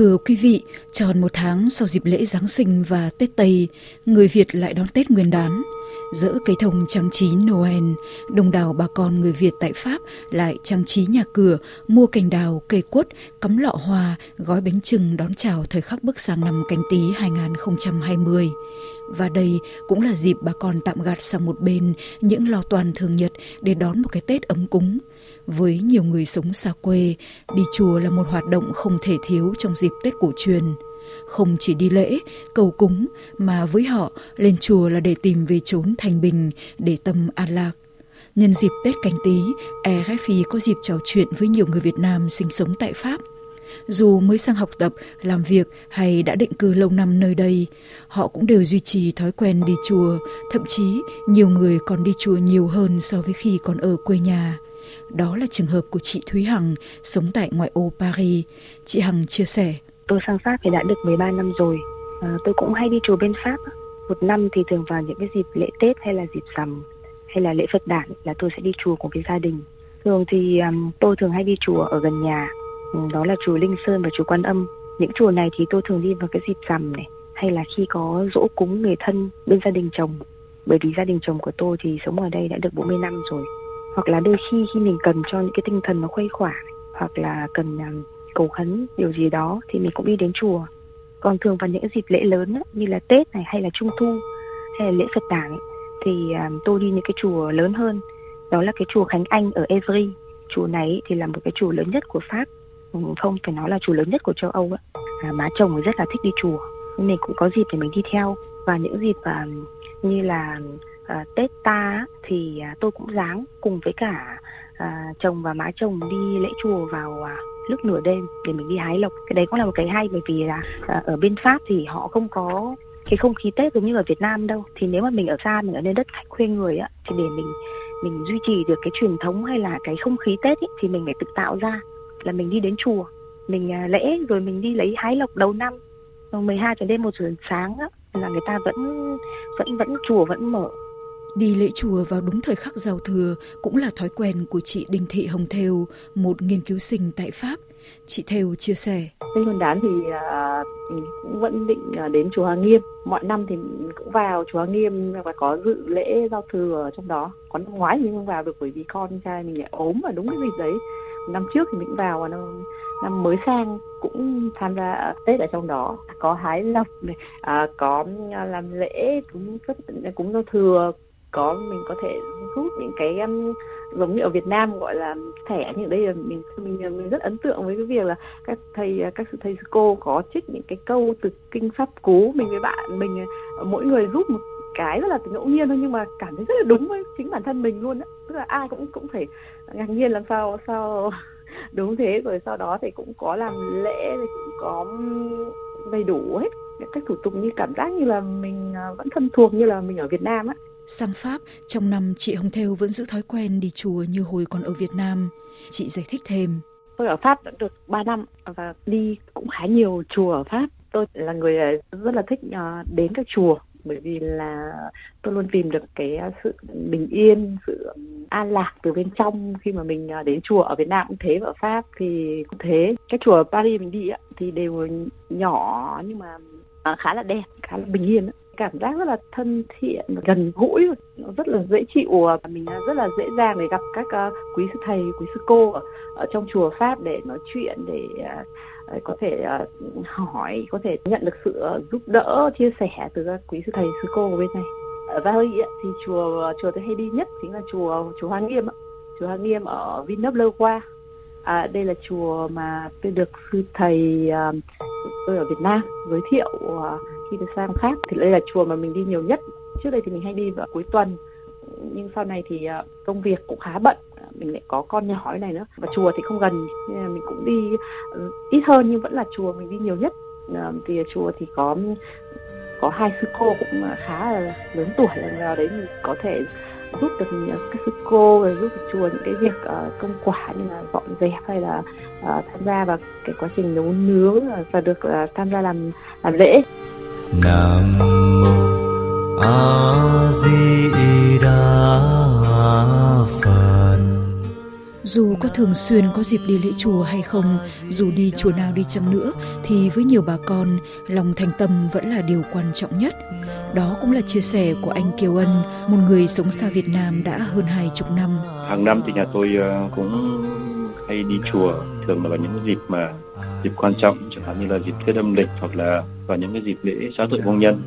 Thưa quý vị, tròn một tháng sau dịp lễ Giáng sinh và Tết Tây, người Việt lại đón Tết Nguyên đán. Dỡ cây thông trang trí Noel, đồng đảo bà con người Việt tại Pháp lại trang trí nhà cửa, mua cành đào, cây quất, cắm lọ hoa, gói bánh trưng đón chào thời khắc bước sang năm canh tí 2020. Và đây cũng là dịp bà con tạm gạt sang một bên những lo toàn thường nhật để đón một cái Tết ấm cúng. Với nhiều người sống xa quê, đi chùa là một hoạt động không thể thiếu trong dịp Tết cổ truyền. Không chỉ đi lễ, cầu cúng, mà với họ lên chùa là để tìm về chốn thành bình, để tâm an lạc. Nhân dịp Tết canh tí, RFI có dịp trò chuyện với nhiều người Việt Nam sinh sống tại Pháp. Dù mới sang học tập, làm việc hay đã định cư lâu năm nơi đây, họ cũng đều duy trì thói quen đi chùa, thậm chí nhiều người còn đi chùa nhiều hơn so với khi còn ở quê nhà. Đó là trường hợp của chị Thúy Hằng, sống tại ngoại ô Paris. Chị Hằng chia sẻ. Tôi sang Pháp thì đã được 13 năm rồi. À, tôi cũng hay đi chùa bên Pháp. Một năm thì thường vào những cái dịp lễ Tết hay là dịp rằm hay là lễ Phật đản là tôi sẽ đi chùa của cái gia đình. Thường thì um, tôi thường hay đi chùa ở gần nhà. Ừ, đó là chùa Linh Sơn và chùa Quan Âm. Những chùa này thì tôi thường đi vào cái dịp rằm này hay là khi có dỗ cúng người thân bên gia đình chồng. Bởi vì gia đình chồng của tôi thì sống ở đây đã được 40 năm rồi hoặc là đôi khi khi mình cần cho những cái tinh thần nó khuây khỏa hoặc là cần um, cầu khấn điều gì đó thì mình cũng đi đến chùa. Còn thường vào những dịp lễ lớn ấy, như là tết này hay là trung thu hay là lễ phật đản thì um, tôi đi những cái chùa lớn hơn. Đó là cái chùa khánh anh ở Evry. Chùa này thì là một cái chùa lớn nhất của pháp. Ừ, không phải nói là chùa lớn nhất của châu âu ấy. À, má chồng rất là thích đi chùa. Mình cũng có dịp để mình đi theo. Và những dịp uh, như là à, Tết ta thì à, tôi cũng dáng cùng với cả à, chồng và má chồng đi lễ chùa vào à, lúc nửa đêm để mình đi hái lộc. Cái đấy cũng là một cái hay bởi vì là à, ở bên Pháp thì họ không có cái không khí Tết giống như ở Việt Nam đâu. Thì nếu mà mình ở xa mình ở nơi đất khách quê người á thì để mình mình duy trì được cái truyền thống hay là cái không khí Tết ý, thì mình phải tự tạo ra là mình đi đến chùa mình à, lễ rồi mình đi lấy hái lộc đầu năm. 12 cho đến một giờ sáng á là người ta vẫn vẫn vẫn chùa vẫn mở. Đi lễ chùa vào đúng thời khắc giao thừa cũng là thói quen của chị Đinh Thị Hồng Thêu, một nghiên cứu sinh tại Pháp. Chị Thêu chia sẻ. Tết Nguyên đán thì uh, cũng vẫn định à, đến chùa Hà Nghiêm. Mọi năm thì cũng vào chùa Hà Nghiêm và có dự lễ giao thừa ở trong đó. Có năm ngoái thì không vào được bởi vì con trai mình lại ốm và đúng cái dịp đấy. Năm trước thì mình vào và năm, năm mới sang cũng tham gia Tết ở trong đó. Có hái lộc này, à, có à, làm lễ cúng cúng giao thừa có mình có thể rút những cái um, giống như ở Việt Nam gọi là thẻ như ở đây là mình mình mình rất ấn tượng với cái việc là các thầy à, các sư thầy sư cô có trích những cái câu từ kinh pháp cú mình với bạn mình à, mỗi người rút một cái rất là ngẫu nhiên thôi nhưng mà cảm thấy rất là đúng với chính bản thân mình luôn á. Tức là ai cũng cũng phải ngạc nhiên làm sao sao đúng thế rồi sau đó thì cũng có làm lễ thì cũng có đầy đủ hết các thủ tục như cảm giác như là mình à, vẫn thân thuộc như là mình ở Việt Nam á. Sang Pháp, trong năm chị Hồng Thêu vẫn giữ thói quen đi chùa như hồi còn ở Việt Nam. Chị giải thích thêm. Tôi ở Pháp đã được 3 năm và đi cũng khá nhiều chùa ở Pháp. Tôi là người ờ, rất là thích ờ, đến các chùa bởi vì là tôi luôn tìm được cái ờ, sự bình yên, sự an lạc từ bên trong khi mà mình đến chùa ở Việt Nam cũng thế và ở Pháp thì cũng thế. Các chùa ở Paris mình đi thì đều nhỏ nhưng mà khá là đẹp, khá là bình yên cảm giác rất là thân thiện gần gũi. Nó rất là dễ chịu và mình rất là dễ dàng để gặp các ờ, quý sư thầy quý sư cô ở, trong chùa pháp để nói chuyện để ờ, có thể ờ, hỏi có thể nhận được sự giúp đỡ chia sẻ từ các quý sư thầy sư cô ở bên này. Ở Valley thì chùa chùa tôi hay đi nhất chính là chùa chùa Hoa Nghiêm chùa Hoa Nghiêm ở Villeneuve qua à, đây là chùa mà tôi được sư thầy tôi ở Việt Nam giới thiệu khi được sang khác thì đây là chùa mà mình đi nhiều nhất. Trước đây thì mình hay đi vào cuối tuần, nhưng sau này thì à, công việc cũng khá bận à, mình lại có con nhỏ này nữa. Và chùa thì không gần, nên là mình cũng đi ừ, ít hơn nhưng vẫn là chùa mình đi nhiều nhất. À, thì chùa thì có có hai sư cô cũng khá là lớn tuổi vào đấy mình có thể giúp được các sư cô và giúp được chùa những cái việc công quả như là dọn dẹp hay là tham gia vào cái quá trình nấu nướng và được tham gia làm làm lễ. Nam mô A Di Đà Phật Dù có thường xuyên có dịp đi lễ chùa hay không, dù đi chùa nào đi chăng nữa, thì với nhiều bà con, lòng thành tâm vẫn là điều quan trọng nhất. Đó cũng là chia sẻ của anh Kiều Ân, một người sống xa Việt Nam đã hơn hai chục năm. Hàng năm thì nhà tôi ờ, cũng hay đi chùa, thường là vào những dịp mà dịp quan trọng, chẳng hạn như là dịp Tết âm lịch hoặc là vào những cái dịp lễ xã hội công nhân.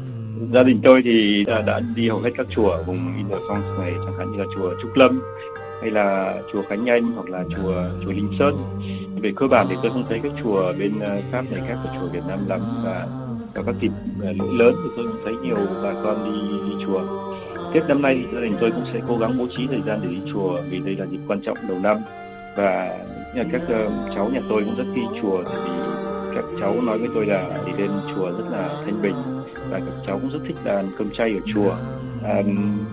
Gia đình tôi thì đã, đã đi hầu hết các chùa ở vùng Inner này chẳng hạn như là chùa Trúc Lâm hay là chùa Khánh Anh hoặc là chùa chùa Linh Sơn. Về cơ bản thì tôi không thấy các chùa bên ờ, Pháp này khác của chùa Việt Nam lắm. Và vào các dịp ờ, lễ lớn thì tôi cũng thấy nhiều bà con đi, đi chùa. Tết năm nay thì gia đình tôi cũng sẽ cố gắng bố trí thời gian để đi chùa vì đây là dịp quan trọng đầu năm. Và các uh, cháu nhà tôi cũng rất đi chùa tại vì các cháu nói với tôi là đi đến chùa rất là thanh bình và các cháu cũng rất thích là ăn cơm chay ở chùa à,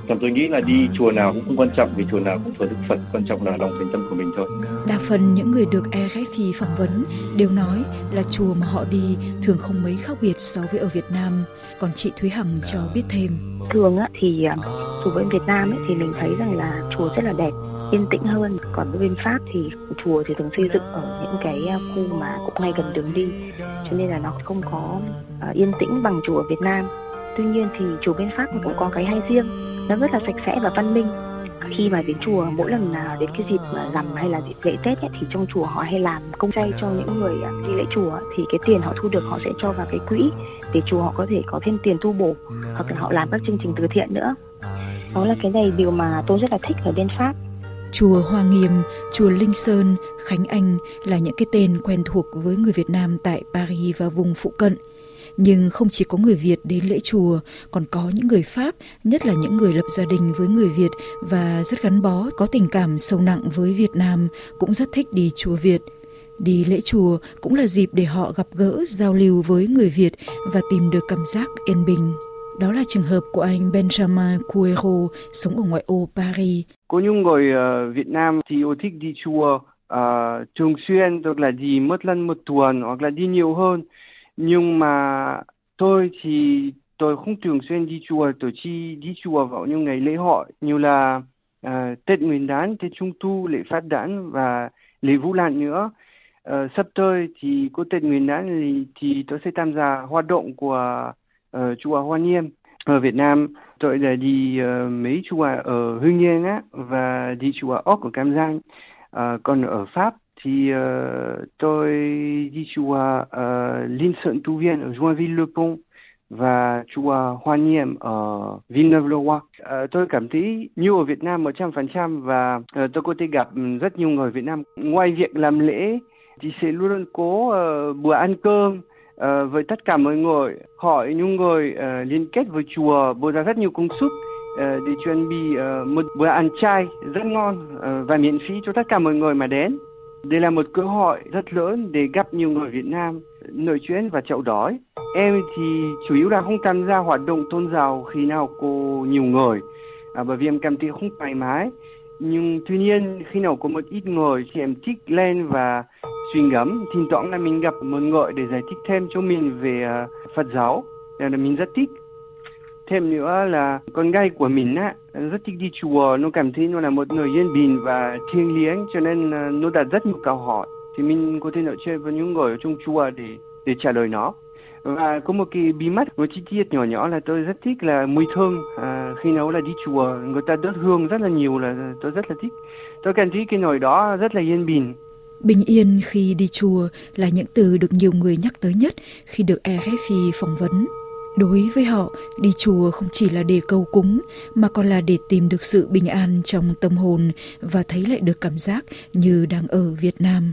còn tôi nghĩ là đi chùa nào cũng không quan trọng vì chùa nào cũng thờ đức phật quan trọng là lòng thành tâm của mình thôi. Đa phần những người được RFI phỏng vấn đều nói là chùa mà họ đi thường không mấy khác biệt so với ở Việt Nam. Còn chị Thúy Hằng cho biết thêm. Thường á, thì à, chùa bên Việt Nam ấy, thì mình thấy rằng là chùa rất là đẹp yên tĩnh hơn. Còn bên pháp thì chùa thì thường xây dựng ở những cái à, khu mà cũng ngay gần đường đi. Cho nên là nó không có uh, yên tĩnh bằng chùa ở Việt Nam tuy nhiên thì chùa bên pháp cũng có cái hay riêng nó rất là sạch sẽ và văn minh. Khi mà đến chùa mỗi lần là đến cái dịp rằm hay là dịp lễ tết ấy, thì trong chùa họ hay làm công chay cho những người à, đi lễ chùa thì cái tiền họ thu được họ sẽ cho vào cái quỹ để chùa họ có thể có thêm tiền tu bổ hoặc là họ làm các chương trình từ thiện nữa. Đó là cái này điều mà tôi rất là thích ở bên pháp. Chùa Hoa Nghiêm, chùa Linh Sơn, Khánh Anh là những cái tên quen thuộc với người Việt Nam tại Paris và vùng phụ cận. Nhưng không chỉ có người Việt đến lễ chùa, còn có những người Pháp, nhất là những người lập gia đình với người Việt và rất gắn bó, có tình cảm sâu nặng với Việt Nam, cũng rất thích đi chùa Việt. Đi lễ chùa cũng là dịp để họ gặp gỡ, giao lưu với người Việt và tìm được cảm giác yên bình. Đó là trường hợp của anh Benjamin Cuero, sống ở ngoại ô Paris. Có những người uh, Việt Nam thì yêu thích đi chùa uh, thường xuyên, tức là đi một lần một tuần hoặc là đi nhiều hơn. Nhưng mà tôi thì tôi không thường xuyên đi chùa, tôi chỉ đi chùa vào những ngày lễ hội như là uh, Tết Nguyên đán, Tết Trung thu, lễ Phát đản và lễ Vũ Lan nữa. Uh, sắp tới thì có Tết Nguyên đán thì, thì tôi sẽ tham gia hoạt động của uh, chùa Hoa Niêm ở Việt Nam tôi đã đi uh, mấy chùa ở Hưng Yên á và đi chùa Ốc ở Cam Giang uh, còn ở Pháp thì uh, tôi đi chùa uh, Linh Sơn Tu Viên ở Joinville-le-Pont và chùa Hoa Niệm ở Villeneuve-le-Roi. Ờ, tôi cảm thấy như ở Việt Nam 100% và uh, tôi có thể gặp rất nhiều người Việt Nam. Ngoài việc làm lễ thì sẽ luôn cố uh, bữa ăn cơm uh, với tất cả mọi người hỏi những người uh, liên kết với chùa bỏ ra rất nhiều công sức uh, để chuẩn bị uh, một bữa ăn chay rất ngon uh, và miễn phí cho tất cả mọi người mà đến. Đây là một cơ hội rất lớn để gặp nhiều người Việt Nam nói chuyện và chậu đói. Em thì chủ yếu là không tham gia hoạt động tôn giáo khi nào cô nhiều người, à, bởi vì em cảm thấy không thoải mái. Nhưng tuy nhiên khi nào có một ít người thì em thích lên và suy ngẫm thỉnh thoảng là mình gặp một người để giải thích thêm cho mình về uh, Phật giáo là mình rất thích thêm nữa là con gái của mình á rất thích đi chùa nó cảm thấy nó là một người yên bình và thiêng liêng cho nên à, nó đặt rất nhiều câu hỏi. Thì mình có thể nói chuyện với những người ở trong chùa để để trả lời nó. Và có một cái bí mật một chi tiết nhỏ nhỏ là tôi rất thích là mùi thơm. À, khi nấu là đi chùa người ta đốt hương rất là nhiều là tôi rất là thích. Tôi cảm thấy cái nồi đó rất là yên bình. Bình yên khi đi chùa là những từ được nhiều người nhắc tới nhất khi được RFI phỏng vấn. Đối với họ, đi chùa không chỉ là để cầu cúng mà còn là để tìm được sự bình an trong tâm hồn và thấy lại được cảm giác như đang ở Việt Nam.